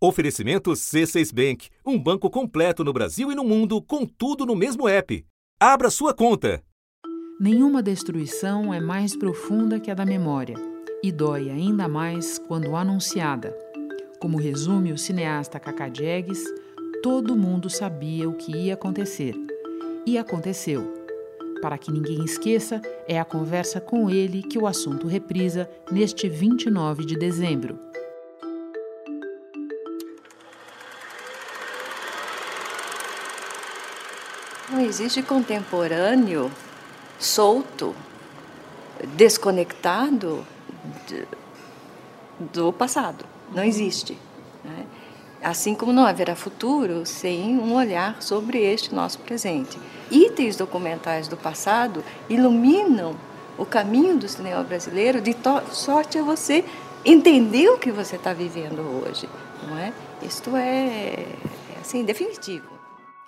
Oferecimento C6 Bank, um banco completo no Brasil e no mundo, com tudo no mesmo app. Abra sua conta. Nenhuma destruição é mais profunda que a da memória e dói ainda mais quando anunciada. Como resume o cineasta Cacá Diegues, todo mundo sabia o que ia acontecer. E aconteceu. Para que ninguém esqueça, é a conversa com ele que o assunto reprisa neste 29 de dezembro. Não existe contemporâneo solto, desconectado do passado. Não existe. Né? Assim como não haverá futuro sem um olhar sobre este nosso presente. Itens documentais do passado iluminam o caminho do cinema brasileiro de sorte a você entender o que você está vivendo hoje, não é? Isto é, é assim definitivo.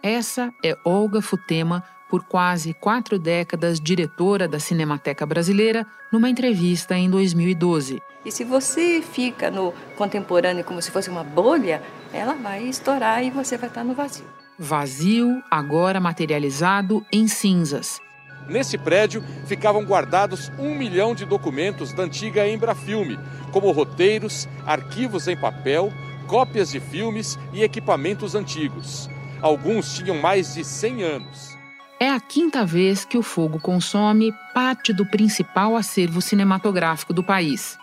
Essa é Olga Futema, por quase quatro décadas diretora da Cinemateca Brasileira, numa entrevista em 2012. E se você fica no contemporâneo como se fosse uma bolha, ela vai estourar e você vai estar no vazio. Vazio, agora materializado em cinzas. Nesse prédio ficavam guardados um milhão de documentos da antiga Embrafilme, como roteiros, arquivos em papel, cópias de filmes e equipamentos antigos. Alguns tinham mais de 100 anos. É a quinta vez que o fogo consome parte do principal acervo cinematográfico do país.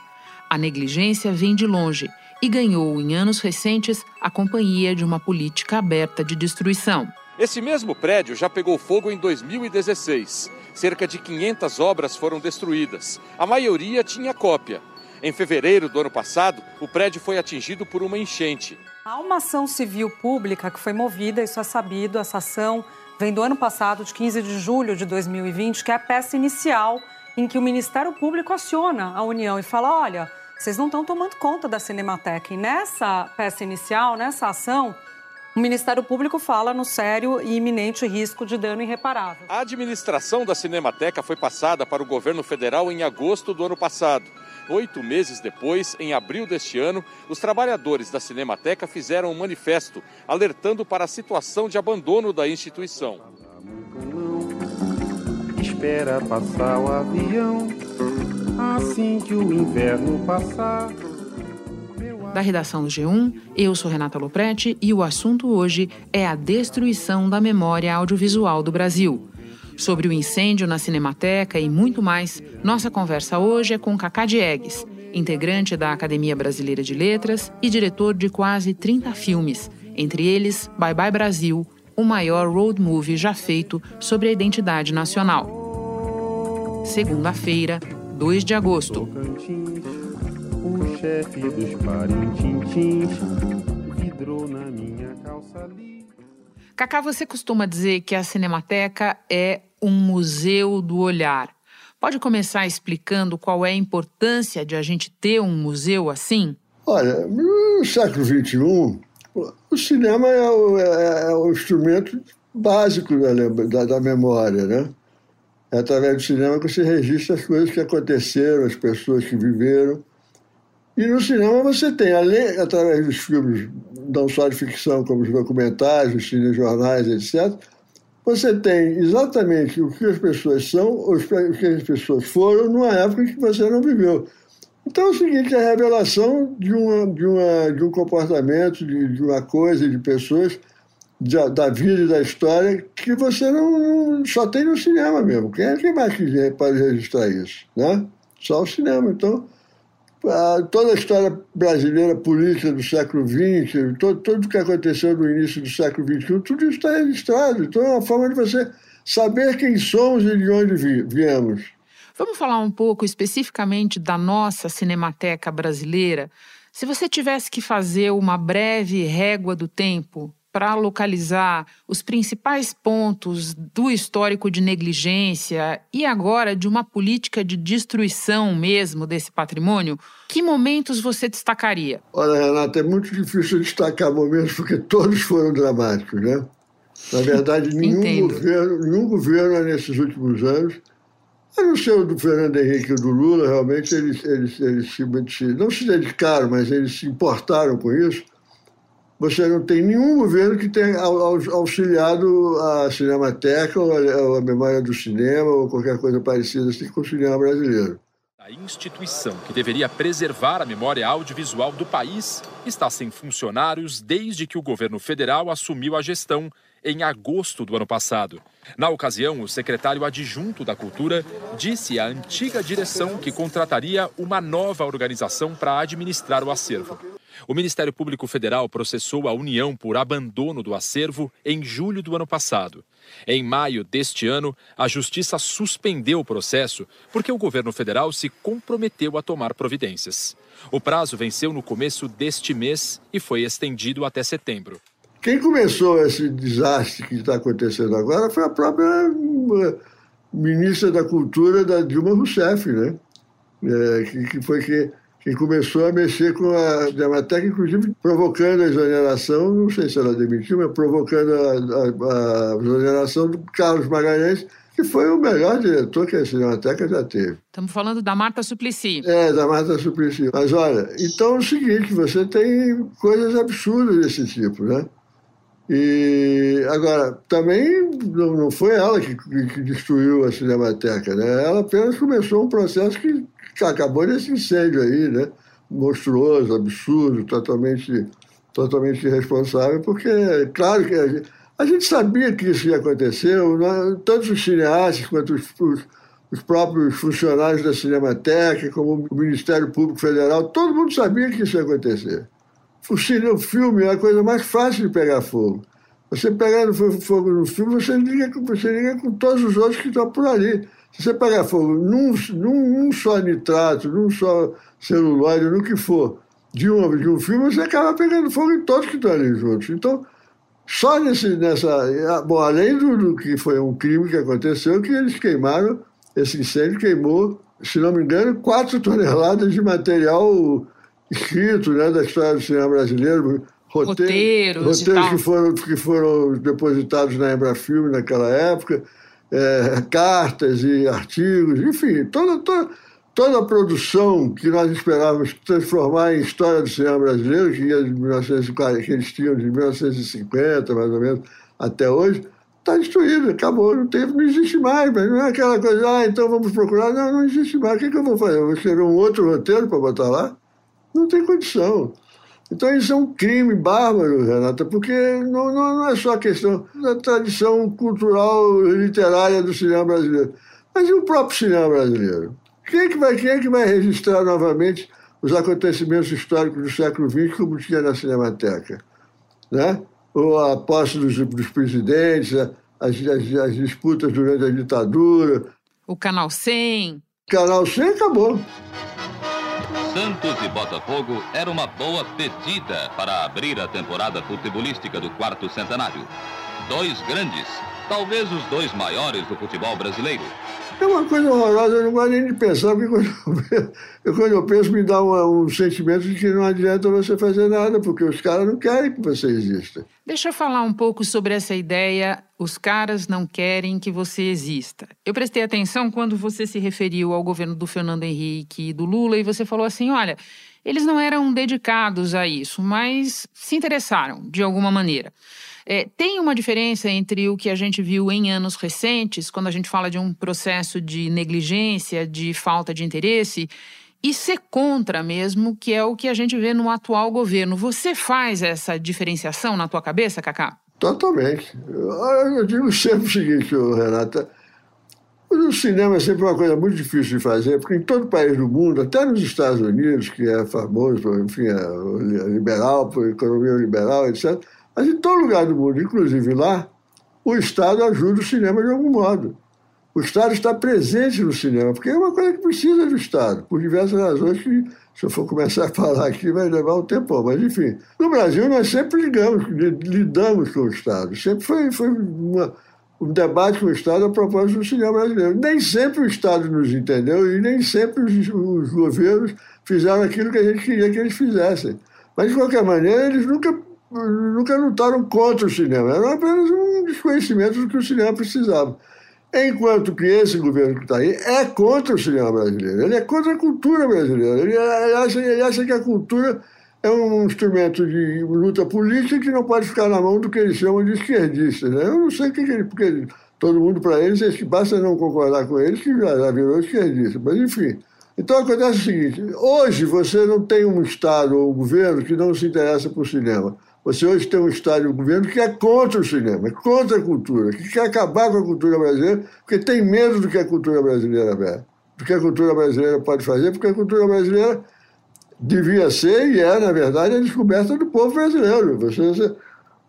A negligência vem de longe e ganhou, em anos recentes, a companhia de uma política aberta de destruição. Esse mesmo prédio já pegou fogo em 2016. Cerca de 500 obras foram destruídas. A maioria tinha cópia. Em fevereiro do ano passado, o prédio foi atingido por uma enchente. Há uma ação civil pública que foi movida, isso é sabido, essa ação vem do ano passado, de 15 de julho de 2020, que é a peça inicial em que o Ministério Público aciona a União e fala: olha, vocês não estão tomando conta da Cinemateca. E nessa peça inicial, nessa ação, o Ministério Público fala no sério e iminente risco de dano irreparável. A administração da Cinemateca foi passada para o governo federal em agosto do ano passado. Oito meses depois, em abril deste ano, os trabalhadores da Cinemateca fizeram um manifesto alertando para a situação de abandono da instituição. Espera passar o avião, assim que o inverno passar. Da redação do G1, eu sou Renata Loprete e o assunto hoje é a destruição da memória audiovisual do Brasil. Sobre o incêndio na Cinemateca e muito mais, nossa conversa hoje é com Cacá Diegues, integrante da Academia Brasileira de Letras e diretor de quase 30 filmes, entre eles Bye Bye Brasil, o maior road movie já feito sobre a identidade nacional. Segunda-feira, 2 de agosto. Cacá, você costuma dizer que a Cinemateca é um museu do olhar. Pode começar explicando qual é a importância de a gente ter um museu assim? Olha, no século XXI, o cinema é o, é, é o instrumento básico da, da, da, memória, né? É através do cinema que você registra as coisas que aconteceram, as pessoas que viveram. E no cinema você tem, além, através dos filmes, não só de ficção, como os documentários, os cinejornais, etc., você tem exatamente o que as pessoas são, o que as pessoas foram, numa época que você não viveu. Então é o seguinte, é a revelação de, uma, de, uma, de um comportamento, de, de uma coisa, de pessoas, de, da vida e da história, que você não, só tem no cinema mesmo. Quem, quem mais quiser pode registrar isso? Né? Só o cinema. Então, toda a história brasileira política do século XX, todo, tudo o que aconteceu no início do século XXI, tudo isso está registrado. Então é uma forma de você saber quem somos e de onde viemos. Vamos falar um pouco especificamente da nossa cinemateca brasileira. Se você tivesse que fazer uma breve régua do tempo para localizar os principais pontos do histórico de negligência e agora de uma política de destruição mesmo desse patrimônio, que momentos você destacaria? Olha, Renata, é muito difícil destacar momentos porque todos foram dramáticos, né? Na verdade, nenhum governo, nenhum governo nesses últimos anos, a não ser o do Fernando Henrique e do Lula, realmente eles, eles, eles se, não se dedicaram, mas eles se importaram com isso você não tem nenhum governo que tenha auxiliado a Cinemateca ou a, memória do cinema ou qualquer coisa parecida assim com o cinema brasileiro. A instituição que deveria preservar a memória audiovisual do país está sem funcionários desde que o governo federal assumiu a gestão em agosto do ano passado. Na ocasião, o secretário adjunto da Cultura disse à antiga direção que contrataria uma nova organização para administrar o acervo. O Ministério Público Federal processou a União por abandono do acervo em julho do ano passado. Em maio deste ano, a Justiça suspendeu o processo porque o governo federal se comprometeu a tomar providências. O prazo venceu no começo deste mês e foi estendido até setembro. Quem começou esse desastre que está acontecendo agora foi a própria eh, ministra da Cultura da Dilma Rousseff, né? É, que, que, foi que, que começou a mexer com a Demateca, inclusive provocando a exoneração, não sei se ela demitiu, mas provocando a, a, a exoneração do Carlos Magalhães, que foi o melhor diretor que a Cinemateca já teve. Estamos falando da Marta Suplicy. É, da Marta Suplicy. Mas olha, então é o seguinte, você tem coisas absurdas desse tipo, né? E agora, também não, não foi ela que, que, destruiu a Cinemateca, né? Ela apenas começou um processo que acabou nesse incêndio aí, né? Monstruoso, absurdo, totalmente, totalmente irresponsável, porque, claro que a gente, a gente sabia que isso ia acontecer, né? tanto os cineastas quanto os, os, os próprios funcionários da Cinemateca, como o Ministério Público Federal, todo mundo sabia que isso ia acontecer. O, cinema, o filme é a coisa mais fácil de pegar fogo. Você pegar fogo no filme, você liga, você liga com todos os outros que estão por ali. Se você pegar fogo num, num, num só nitrato, num só celulóide, no que for, de um, de um filme, você acaba pegando fogo em todos que estão ali juntos. Então, só nesse, nessa. Bom, além do, do, que foi um crime que aconteceu, que eles queimaram, esse incêndio queimou, se não me engano, quatro toneladas de material escrito né, da história do cinema brasileiro, roteiros, roteiros que foram, que foram depositados na Embrafilme naquela época, é, cartas e artigos, enfim, toda, toda, toda a produção que nós esperávamos transformar em história do cinema brasileiro, que, ia de 1940, que eles tinham de 1950, mais ou menos, até hoje, está destruída, acabou, não, teve, não existe mais, mas não é aquela coisa, ah, então vamos procurar, não, não existe mais, o que, que eu vou fazer? Eu vou escrever um outro roteiro para botar lá? Não tem condição. Então isso é um crime bárbaro, Renata, porque não, não, não é só a questão da tradição cultural literária do cinema brasileiro, mas e o próprio cinema brasileiro? Quem é que vai, quem é que vai registrar novamente os acontecimentos históricos do século XX como tinha na Cinemateca? Né? Ou a posse dos, dos presidentes, as, as, as disputas durante a ditadura. O Canal 100. Canal 100 acabou. Santos e Botafogo era uma boa pedida para abrir a temporada futebolística do quarto centenário. Dois grandes, talvez os dois maiores do futebol brasileiro. É uma coisa horrorosa, eu não gosto nem de pensar, porque quando eu, eu, quando eu penso me dá uma, um sentimento de que não adianta você fazer nada, porque os caras não querem que você exista. Deixa eu falar um pouco sobre essa ideia, os caras não querem que você exista. Eu prestei atenção quando você se referiu ao governo do Fernando Henrique e do Lula, e você falou assim: olha, eles não eram dedicados a isso, mas se interessaram de alguma maneira. É, tem uma diferença entre o que a gente viu em anos recentes, quando a gente fala de um processo de negligência, de falta de interesse, e ser contra mesmo, que é o que a gente vê no atual governo. Você faz essa diferenciação na tua cabeça, Cacá? Totalmente. Eu, digo sempre o seguinte, Renata. O cinema é sempre uma coisa muito difícil de fazer, porque em todo país do mundo, até nos Estados Unidos, que é famoso, enfim, é liberal, por economia liberal, etc., mas em todo lugar do mundo, inclusive lá, o Estado ajuda o cinema de algum modo. O Estado está presente no cinema, porque é uma coisa que precisa do Estado, por diversas razões que, se eu for começar a falar aqui, vai levar um tempo. Mas, enfim, no Brasil nós sempre ligamos, lidamos com o Estado. Sempre foi, foi uma, um debate com o Estado a propósito do cinema brasileiro. Nem sempre o Estado nos entendeu e nem sempre os, os governos fizeram aquilo que a gente queria que eles fizessem. Mas, de qualquer maneira, eles nunca nunca lutaram contra o cinema, era apenas um desconhecimento do que o cinema precisava. Enquanto que esse governo que está aí é contra o cinema brasileiro, ele é contra a cultura brasileira, ele, acha, ele acha que a cultura é um instrumento de luta política que não pode ficar na mão do que eles chamam de esquerdistas. Né? Eu não sei o que, ele, porque todo mundo para eles, é basta não concordar com eles que já, já virou esquerdista. Mas, enfim. Então acontece o seguinte: hoje você não tem um Estado ou um governo que não se interessa por cinema. Você hoje tem um Estado e um governo que é contra o cinema, é contra a cultura, que quer acabar com a cultura brasileira, porque tem medo do que a cultura brasileira é, do que a cultura brasileira pode fazer, porque a cultura brasileira devia ser e é, na verdade, a descoberta do povo brasileiro. Você, você,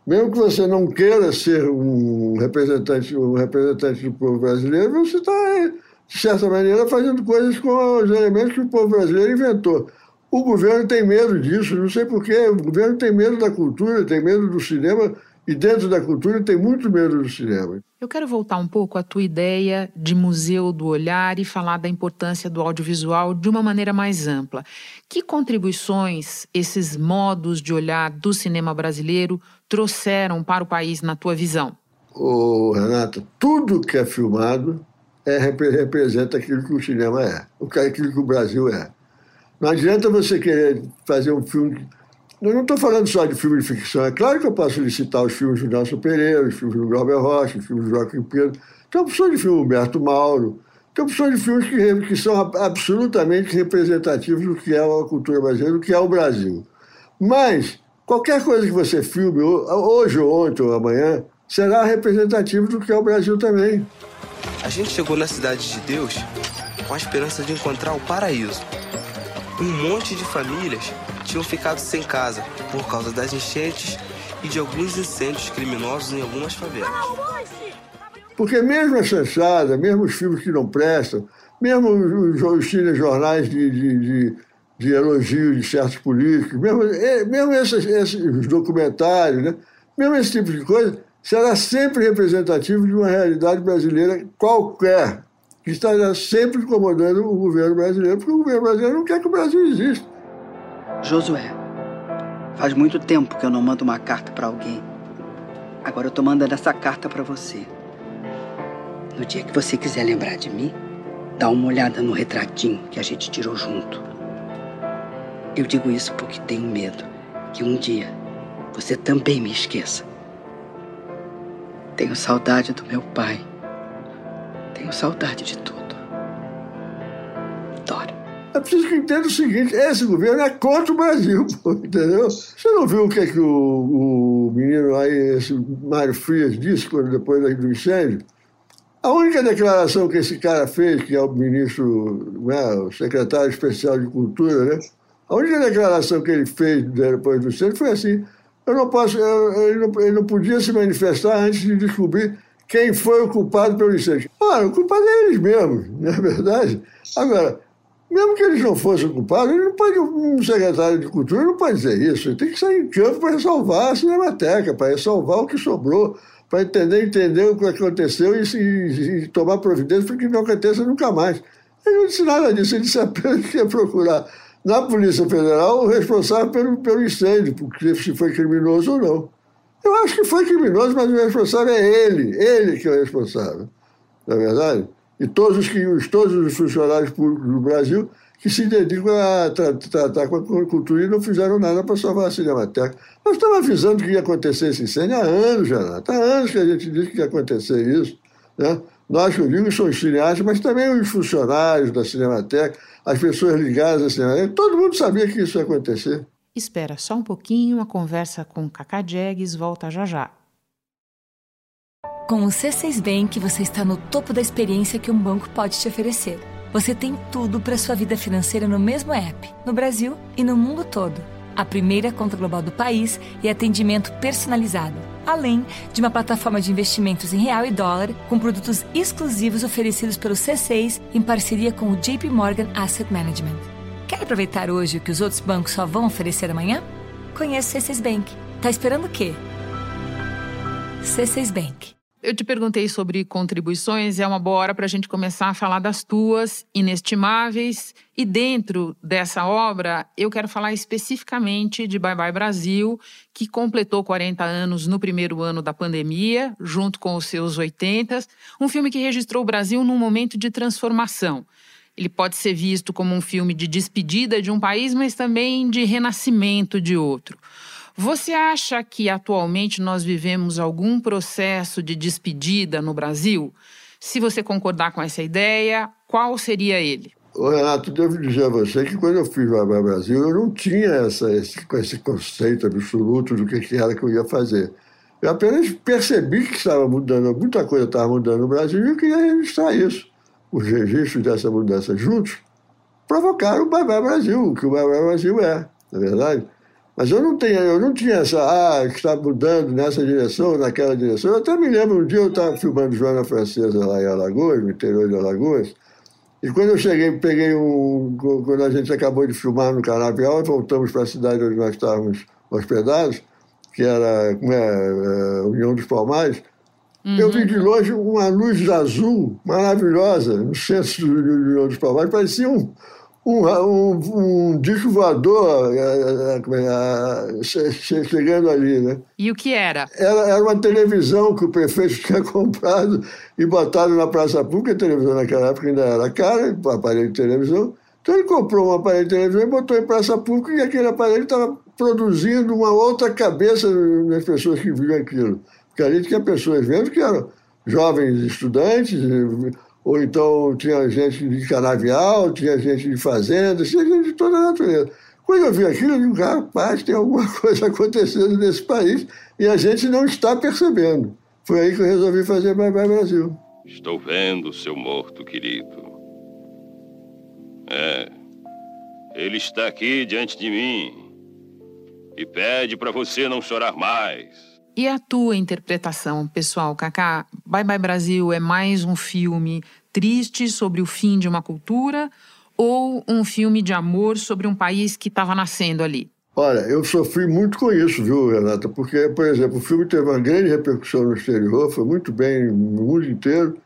mesmo que você não queira ser um representante, um representante do povo brasileiro, você está, de certa maneira, fazendo coisas com os elementos que o povo brasileiro inventou. O governo tem medo disso, não sei porquê. O governo tem medo da cultura, tem medo do cinema, e dentro da cultura tem muito medo do cinema. Eu quero voltar um pouco à tua ideia de museu do olhar e falar da importância do audiovisual de uma maneira mais ampla. Que contribuições esses modos de olhar do cinema brasileiro trouxeram para o país na tua visão? Ô, Renata, tudo que é filmado é, representa aquilo que o cinema é, aquilo que o Brasil é. Não adianta você querer fazer um filme. Eu não estou falando só de filme de ficção. É claro que eu posso licitar os filmes do Nelson Pereira, os filmes do Glauber Rocha, os filmes do Joaquim Pedro. Tem opções de filme Humberto Mauro. Tem opções de filmes que, que são absolutamente representativos do que é a cultura brasileira, do que é o Brasil. Mas qualquer coisa que você filme, hoje ou ontem ou amanhã, será representativo do que é o Brasil também. A gente chegou na Cidade de Deus com a esperança de encontrar o paraíso um monte de famílias tinham ficado sem casa por causa das enchentes e de alguns incêndios criminosos em algumas favelas. Porque mesmo a chanchada, mesmo os filmes que não prestam, mesmo os, os jornais de, de, de, de elogio de certos políticos, mesmo, é, mesmo esses, esses documentários, né? mesmo esse tipo de coisa, será sempre representativo de uma realidade brasileira qualquer que está sempre incomodando o governo brasileiro, porque o governo brasileiro não quer que o Brasil exista. Josué, faz muito tempo que eu não mando uma carta para alguém. Agora eu tô mandando essa carta para você. No dia que você quiser lembrar de mim, dá uma olhada no retratinho que a gente tirou junto. Eu digo isso porque tenho medo que um dia você também me esqueça. Tenho saudade do meu pai. Tenho saudade de tudo. Dora. É preciso que entenda o seguinte: esse governo é contra o Brasil, pô, entendeu? Você não viu o que, é que o, o menino aí, esse Mário Frias, disse quando, depois do incêndio? A única declaração que esse cara fez, que é o ministro, né, o secretário especial de Cultura, né? A única declaração que ele fez depois do incêndio foi assim: eu não posso, eu, ele, não, ele não podia se manifestar antes de descobrir quem foi o culpado pelo incêndio. Ora, o culpado é eles mesmos, não é verdade? Agora, mesmo que eles não fossem culpados, ele não pode, um secretário de cultura não pode dizer isso. Ele tem que sair em campo para salvar a Cinemateca, para salvar o que sobrou, para entender, entender o que aconteceu e, e, e tomar providência para que não aconteça nunca mais. Ele não disse nada disso, ele disse apenas que ia procurar na Polícia Federal o responsável pelo, pelo incêndio, porque se foi criminoso ou não. Eu acho que foi criminoso, mas o responsável é ele, ele que é o responsável, não é verdade? E todos os, que, todos os funcionários públicos do Brasil que se dedicam a tratar tra com a cultura e não fizeram nada para salvar a Cinemateca. Nós estamos avisando que ia acontecer esse incêndio há anos, já. Há anos que a gente disse que ia acontecer isso. Né? Nós, que eu digo, somos cineastas, mas também os funcionários da Cinemateca, as pessoas ligadas à Cinemateca, todo mundo sabia que isso ia acontecer. Espera só um pouquinho, a conversa com Cacá Jegues volta já já. Com o C6 Bank, você está no topo da experiência que um banco pode te oferecer. Você tem tudo para sua vida financeira no mesmo app, no Brasil e no mundo todo. A primeira conta global do país e atendimento personalizado, além de uma plataforma de investimentos em real e dólar com produtos exclusivos oferecidos pelo C6 em parceria com o JP Morgan Asset Management. Quer aproveitar hoje o que os outros bancos só vão oferecer amanhã? Conheça o C6 Bank. Tá esperando o quê? C6 Bank. Eu te perguntei sobre contribuições é uma boa hora para a gente começar a falar das tuas inestimáveis. E dentro dessa obra, eu quero falar especificamente de Bye Bye Brasil, que completou 40 anos no primeiro ano da pandemia, junto com os seus 80. Um filme que registrou o Brasil num momento de transformação Ele pode ser visto como um filme de despedida de um país, mas também de renascimento de outro. Você acha que atualmente nós vivemos algum processo de despedida no Brasil? Se você concordar com essa ideia, qual seria ele? Ô, Renato, devo dizer a você que quando eu fiz o Brasil, eu não tinha essa, esse, esse conceito absoluto do que era que eu ia fazer. Eu apenas percebi que estava mudando, muita coisa estava mudando no Brasil e eu queria registrar isso. Os registros dessa mudança juntos provocaram o Bye Brasil, que o Bye Brasil é, na é verdade. Mas eu não, tenho, eu não tinha essa, ah, está mudando nessa direção, naquela direção. Eu até me lembro, um dia eu estava filmando Joana Francesa lá em Alagoas, no interior de Alagoas, e quando eu cheguei, peguei um. Quando a gente acabou de filmar no Canavial, voltamos para a cidade onde nós estávamos hospedados, que era é, é, União dos Palmares, uhum. eu vi de longe uma luz azul maravilhosa no centro do União dos Palmares, parecia um um, um, um disco voador é, é, chegando ali, né? E o que era? era? Era uma televisão que o prefeito tinha comprado e botado na praça pública. A televisão naquela época ainda era cara, aparelho de televisão. Então ele comprou um aparelho de televisão e botou em praça pública e aquele aparelho estava produzindo uma outra cabeça nas pessoas que viam aquilo. Porque ali tinha pessoas vendo que eram jovens estudantes, ou então tinha gente de canavial, tinha gente de fazenda, tinha gente de toda a natureza. Quando eu vi aquilo, eu digo, rapaz, tem alguma coisa acontecendo nesse país e a gente não está percebendo. Foi aí que eu resolvi fazer Bye Bye Brasil. Estou vendo seu morto querido. É, ele está aqui diante de mim e pede para você não chorar mais. E a tua interpretação, pessoal, Kaká? Bye Bye Brasil é mais um filme triste sobre o fim de uma cultura ou um filme de amor sobre um país que estava nascendo ali? Olha, eu sofri muito com isso, viu, Renata? Porque, por exemplo, o filme teve uma grande repercussão no exterior, foi muito bem no mundo inteiro,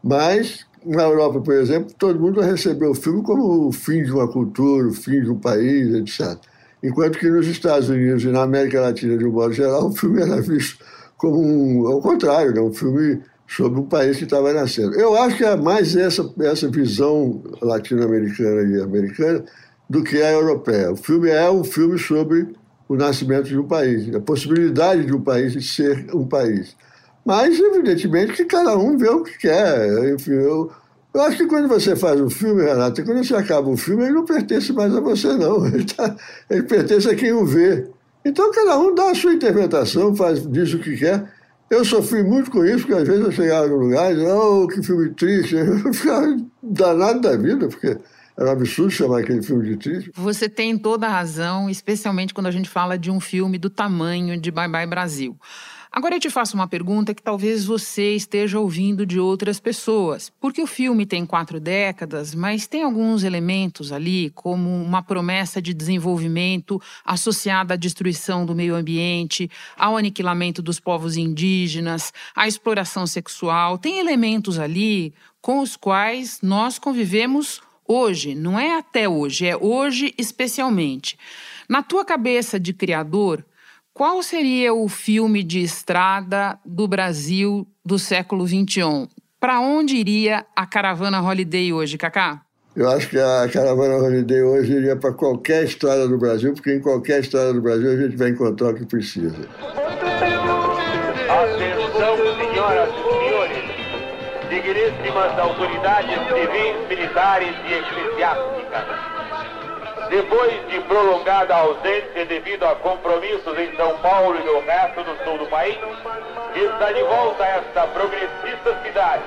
mas na Europa, por exemplo, todo mundo recebeu o filme como o fim de uma cultura, o fim de um país, etc. Enquanto que nos Estados Unidos e na América Latina, de um modo geral, o filme era visto como um, ao contrário, né? um filme sobre um país que estava nascendo. Eu acho que é mais essa, essa visão latino-americana e americana do que a europeia. O filme é um filme sobre o nascimento de um país, a possibilidade de um país ser um país. Mas, evidentemente, que cada um vê o que quer. Enfim, eu, eu acho que quando você faz um filme, Renato, quando você acaba um filme, ele não pertence mais a você, não. Ele, tá, ele pertence a quem o vê. Então, cada um dá a sua interpretação, faz, diz o que quer. Eu sofri muito com isso, porque às vezes eu chegava no lugar e dizia, oh, que filme triste. Eu ficava danado da vida, porque era um absurdo chamar aquele filme de triste. Você tem toda a razão, especialmente quando a gente fala de um filme do tamanho de Bye Bye Brasil. Agora eu te faço uma pergunta que talvez você esteja ouvindo de outras pessoas. Porque o filme tem quatro décadas, mas tem alguns elementos ali, como uma promessa de desenvolvimento associada à destruição do meio ambiente, ao aniquilamento dos povos indígenas, à exploração sexual. Tem elementos ali com os quais nós convivemos hoje, não é até hoje, é hoje especialmente. Na tua cabeça de criador, qual seria o filme de estrada do Brasil do século XXI? Para onde iria a caravana Holiday hoje, Cacá? Eu acho que a caravana Holiday hoje iria para qualquer estrada do Brasil, porque em qualquer estrada do Brasil a gente vai encontrar o que precisa. Atenção, senhoras e senhores, digníssimas autoridades civis, militares e eclesiásticas. Depois de prolongada ausência devido a compromissos em São Paulo e no resto do sul do país, está de volta esta progressista cidade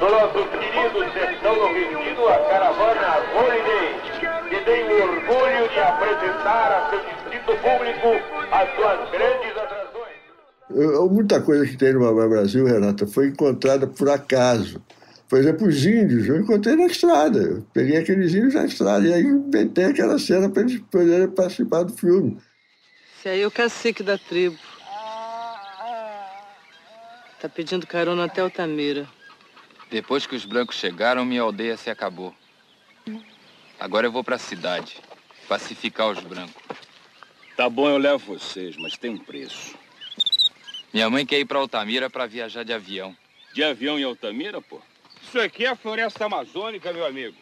do nosso querido Sertão Nordestino, a caravana Holiday, que tem o orgulho de apresentar a seu distrito público as suas grandes atrações. Muita coisa que tem no Brasil, Renata, foi encontrada por acaso. Por exemplo, os índios, eu encontrei na estrada. Eu peguei aqueles índios na estrada e aí inventei aquela cena para eles poderem participar do filme. Esse aí é o cacique da tribo. Tá pedindo carona até Altamira. Depois que os brancos chegaram, minha aldeia se acabou. Agora eu vou para a cidade, pacificar os brancos. Tá bom, eu levo vocês, mas tem um preço. Minha mãe quer ir para Altamira para viajar de avião. De avião em Altamira, pô? Isso aqui é a floresta amazônica, meu amigo.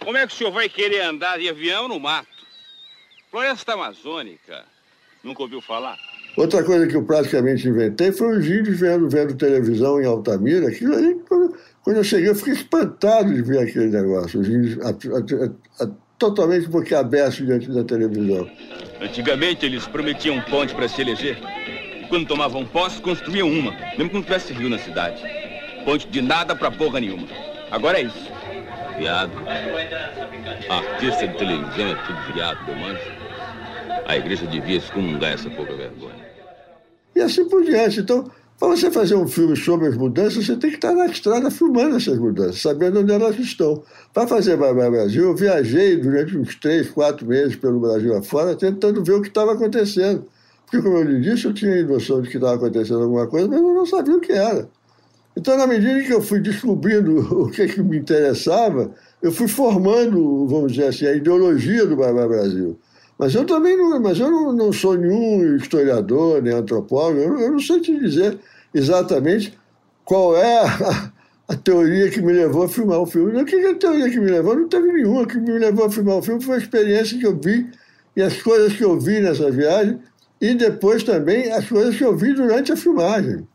Como é que o senhor vai querer andar de avião no mato? Floresta Amazônica. Nunca ouviu falar? Outra coisa que eu praticamente inventei foi os índios vendo, vendo televisão em Altamira. Aquilo ali, quando, eu cheguei, eu fiquei espantado de ver aquele negócio. Os índios a, a, a, totalmente boquiabertos diante da televisão. Antigamente, eles prometiam ponte para se eleger. E quando tomavam posse, construíam uma, mesmo que não tivesse rio na cidade. Ponte de nada para porra nenhuma. Agora é isso. Viado. Artista de televisão é tudo viado, manjo. A igreja devia excomungar essa pouca vergonha. E assim por diante. Então, para você fazer um filme sobre as mudanças, você tem que estar na estrada filmando essas mudanças, sabendo onde elas estão. Para fazer Bye Brasil, eu viajei durante uns três, quatro meses pelo Brasil afora, tentando ver o que estava acontecendo. Porque, como eu lhe disse, eu tinha noção de que estava acontecendo alguma coisa, mas eu não sabia o que era. Então, na medida que eu fui descobrindo o que, que me interessava, eu fui formando, vamos dizer assim, a ideologia do Bye Brasil. Mas eu também não, mas eu não, não sou nenhum historiador, nem antropólogo, eu, eu, não sei te dizer exatamente qual é a, a, teoria que me levou a filmar o filme. O que é a teoria que me levou? Não teve nenhuma. O que me levou a filmar o filme foi a experiência que eu vi e as coisas que eu vi nessa viagem e depois também as coisas que eu vi durante a filmagem.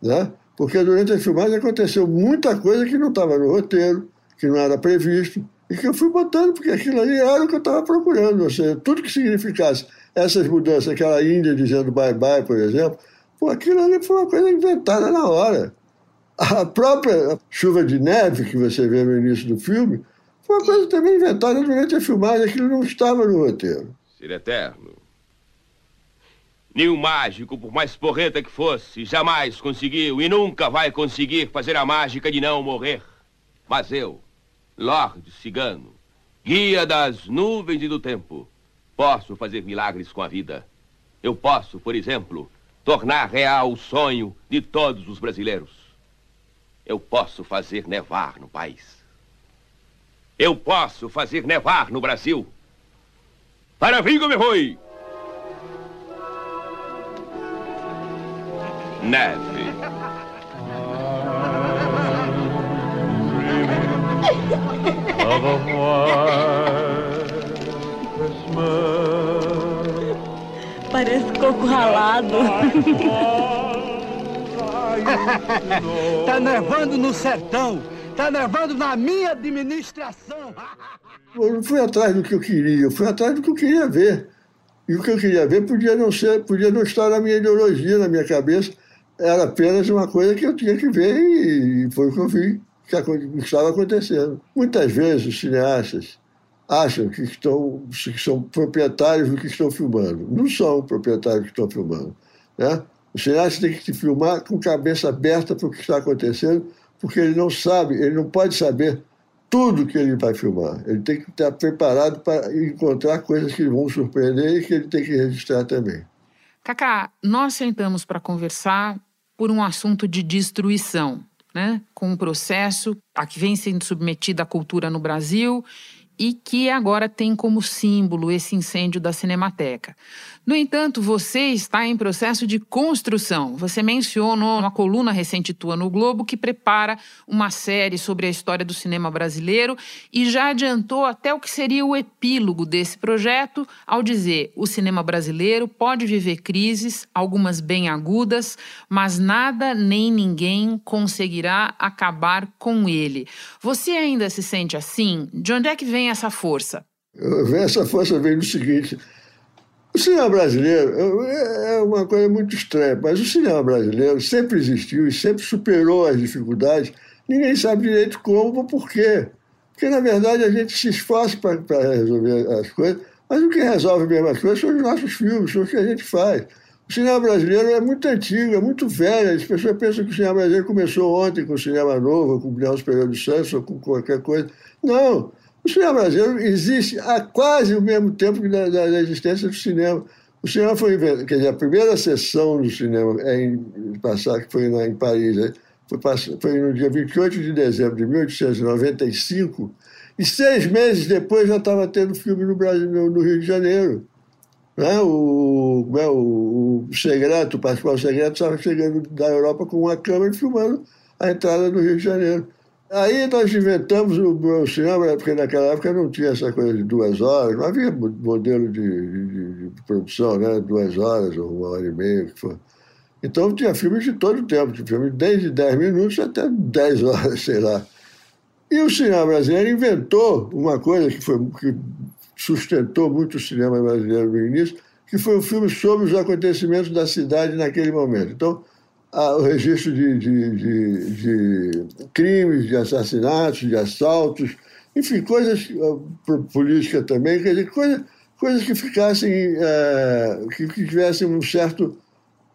Né? Porque durante a filmagem aconteceu muita coisa que não estava no roteiro, que não era previsto e que eu fui botando, porque aquilo ali era o que eu estava procurando. Ou seja, tudo que significasse essas mudanças, aquela Índia dizendo bye-bye, por exemplo, pô, aquilo ali foi uma coisa inventada na hora. A própria chuva de neve que você vê no início do filme foi uma coisa também inventada durante a filmagem, aquilo não estava no roteiro. Ser eterno. Nenhum mágico, por mais porreta que fosse, jamais conseguiu e nunca vai conseguir fazer a mágica de não morrer. Mas eu, Lorde Cigano, guia das nuvens e do tempo, posso fazer milagres com a vida. Eu posso, por exemplo, tornar real o sonho de todos os brasileiros. Eu posso fazer nevar no país. Eu posso fazer nevar no Brasil. Para Vigo me foi! Neve. of a white Christmas. Parece coco ralado. tá nevando no sertão. Tá nevando na minha administração. Eu não fui atrás do que eu queria, eu fui atrás do que eu queria ver. E o que eu queria ver podia não ser, podia não estar na minha ideologia, na minha cabeça. Era apenas uma coisa que eu tinha que ver e foi o que eu vi que estava acontecendo. Muitas vezes os cineastas acham que, estão, que são proprietários do que estão filmando. Não são proprietários do que estão filmando. Né? O cineasta tem que te filmar com cabeça aberta para o que está acontecendo, porque ele não sabe, ele não pode saber tudo que ele vai filmar. Ele tem que estar preparado para encontrar coisas que vão surpreender e que ele tem que registrar também. Cacá, nós sentamos para conversar por um assunto de destruição né, com um processo a que vem sendo submetida a cultura no Brasil e que agora tem como símbolo esse incêndio da Cinemateca. No entanto, você está em processo de construção. Você mencionou uma coluna recente tua no Globo que prepara uma série sobre a história do cinema brasileiro e já adiantou até o que seria o epílogo desse projeto ao dizer: o cinema brasileiro pode viver crises, algumas bem agudas, mas nada nem ninguém conseguirá acabar com ele. Você ainda se sente assim? De onde é que vem essa força? Essa força vem do seguinte: o cinema brasileiro é, é uma coisa muito estranha, mas o cinema brasileiro sempre existiu e sempre superou as dificuldades. Ninguém sabe direito como ou por quê. Porque, na verdade, a gente se esforça para resolver as coisas, mas o que resolve mesmo as coisas são os nossos filmes, são o que a gente faz. O cinema brasileiro é muito antigo, é muito velho. As pessoas pensam que o cinema brasileiro começou ontem com o cinema novo, com o Nelson Pereira dos Santos ou com qualquer coisa. Não. O cinema brasileiro existe há quase o mesmo tempo da, da, da existência do cinema. O cinema foi inventado, quer dizer, a primeira sessão do cinema é em, passar, que foi lá em Paris, né? foi, foi no dia 28 de dezembro de 1895, e seis meses depois já estava tendo filme no Brasil, no, Rio de Janeiro. Né? O, é, o, o Segreto, o Segreto, estava chegando da Europa com uma câmera filmando a entrada do Rio de Janeiro Aí nós inventamos o, o cinema, porque naquela época não tinha essa coisa de duas horas, não havia modelo de, de, de produção, né? Duas horas ou uma hora e meia, o que. Então tinha filmes de todo o tempo, tinha filmes desde 10 minutos até 10 horas, sei lá. E o cinema brasileiro inventou uma coisa que, foi, que sustentou muito o cinema brasileiro no início, que foi um filme sobre os acontecimentos da cidade naquele momento. Então, o registro de, de, de, de, crimes, de assassinatos, de assaltos, enfim, coisas uh, política também, quer dizer, coisa, coisas que ficassem, uh, que, que tivessem um certo,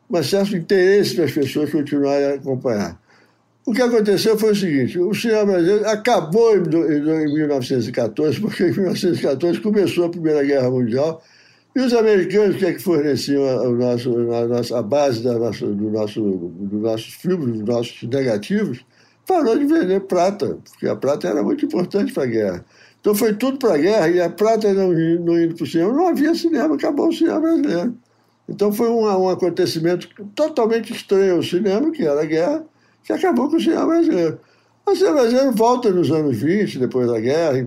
um certo interesse para as pessoas continuarem a acompanhar. O que aconteceu foi o seguinte: o cinema brasileiro acabou em, em 1914, porque em 1914 começou a Primeira Guerra Mundial e os americanos, que é que forneciam a, nosso, a, nossa, a base da nossa, do nosso, dos nossos filmes, dos nossos negativos, parou de vender prata, porque a prata era muito importante para a guerra. Então foi tudo para a guerra e a prata não, não indo para o cinema, não havia cinema, acabou o cinema brasileiro. Então foi um, um acontecimento totalmente estranho ao cinema, que era a guerra, que acabou com o cinema brasileiro. O cinema brasileiro volta nos anos 20, depois da guerra,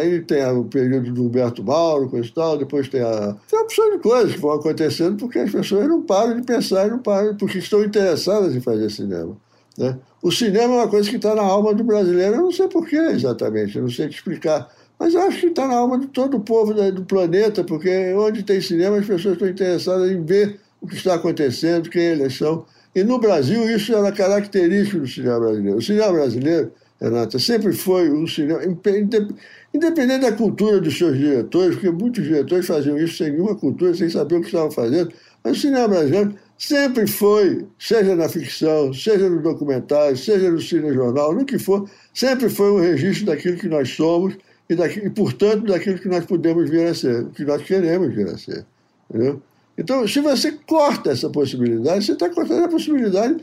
aí tem o período do Humberto Mauro, coisa e tal, depois tem a. Tem uma opção de coisas que vão acontecendo porque as pessoas não param de pensar não param, porque estão interessadas em fazer cinema. Né? O cinema é uma coisa que está na alma do brasileiro, eu não sei porquê exatamente, eu não sei te explicar. Mas eu acho que está na alma de todo o povo do planeta, porque onde tem cinema as pessoas estão interessadas em ver o que está acontecendo, quem eles são. E no Brasil isso era característico do cinema brasileiro. O cinema brasileiro, Renata, sempre foi um cinema, independente da cultura dos seus diretores, porque muitos diretores faziam isso sem nenhuma cultura, sem saber o que estavam fazendo, mas o cinema brasileiro sempre foi, seja na ficção, seja no documentário, seja no cinejornal, no que for, sempre foi um registro daquilo que nós somos e, daquilo, e portanto, daquilo que nós podemos vir a ser, que nós queremos vir a ser. Entendeu? Então, se você corta essa possibilidade, você está cortando a possibilidade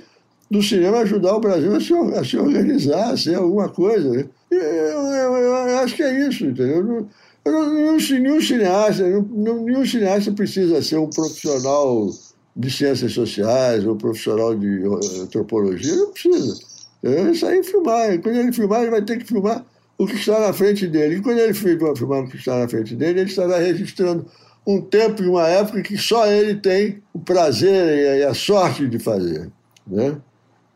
do cinema ajudar o Brasil a se, a se organizar, a ser alguma coisa. Né? Eu, eu, eu, acho que é isso, entendeu? Nenhum, nenhum, cineasta, nenhum cineasta precisa ser um profissional de ciências sociais ou profissional de antropologia, não precisa. Ele sair filmar. quando ele filmar, ele vai ter que filmar o que está na frente dele. E quando ele filmar o que está na frente dele, ele estará registrando um tempo e uma época que só ele tem o prazer e a sorte de fazer. Né?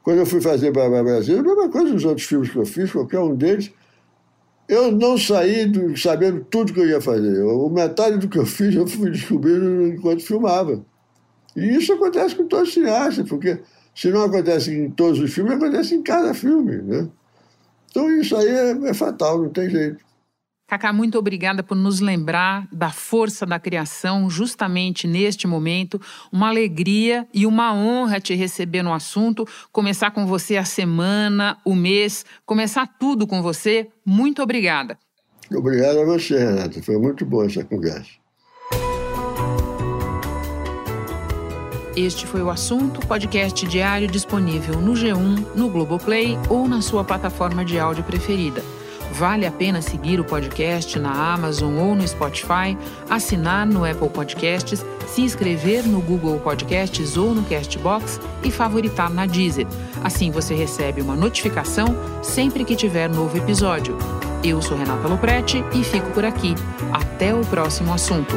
Quando eu fui fazer Barba Brasil, a mesma coisa dos outros filmes que eu fiz, qualquer um deles, eu não saí do, sabendo tudo que eu ia fazer. O metade do que eu fiz eu fui descobrindo enquanto filmava. E isso acontece com todos os cineastas, porque se não acontece em todos os filmes, acontece em cada filme. Né? Então isso aí é, é fatal, não tem jeito. Cacá, muito obrigada por nos lembrar da força da criação justamente neste momento. Uma alegria e uma honra te receber no assunto, começar com você a semana, o mês, começar tudo com você. Muito obrigada. Obrigado a você, Renata. Foi muito boa essa conversa. Este foi o assunto, podcast diário disponível no G1, no Globoplay ou na sua plataforma de áudio preferida. Vale a pena seguir o podcast na Amazon ou no Spotify, assinar no Apple Podcasts, se inscrever no Google Podcasts ou no Castbox e favoritar na Deezer. Assim você recebe uma notificação sempre que tiver novo episódio. Eu sou Renata Loprete e fico por aqui. Até o próximo assunto.